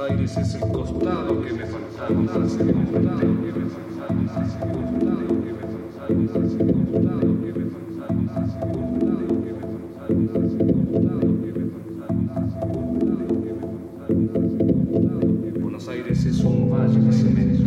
Aires es el costado que me faltaba, que me faltaba, que me faltaba, ese costado que me faltaba, ese costado que me faltaba, ese costado que me faltaba, ese costado que me faltaba, ese costado que me faltaba, ese costado que. Buenos Aires es un valle de cemento.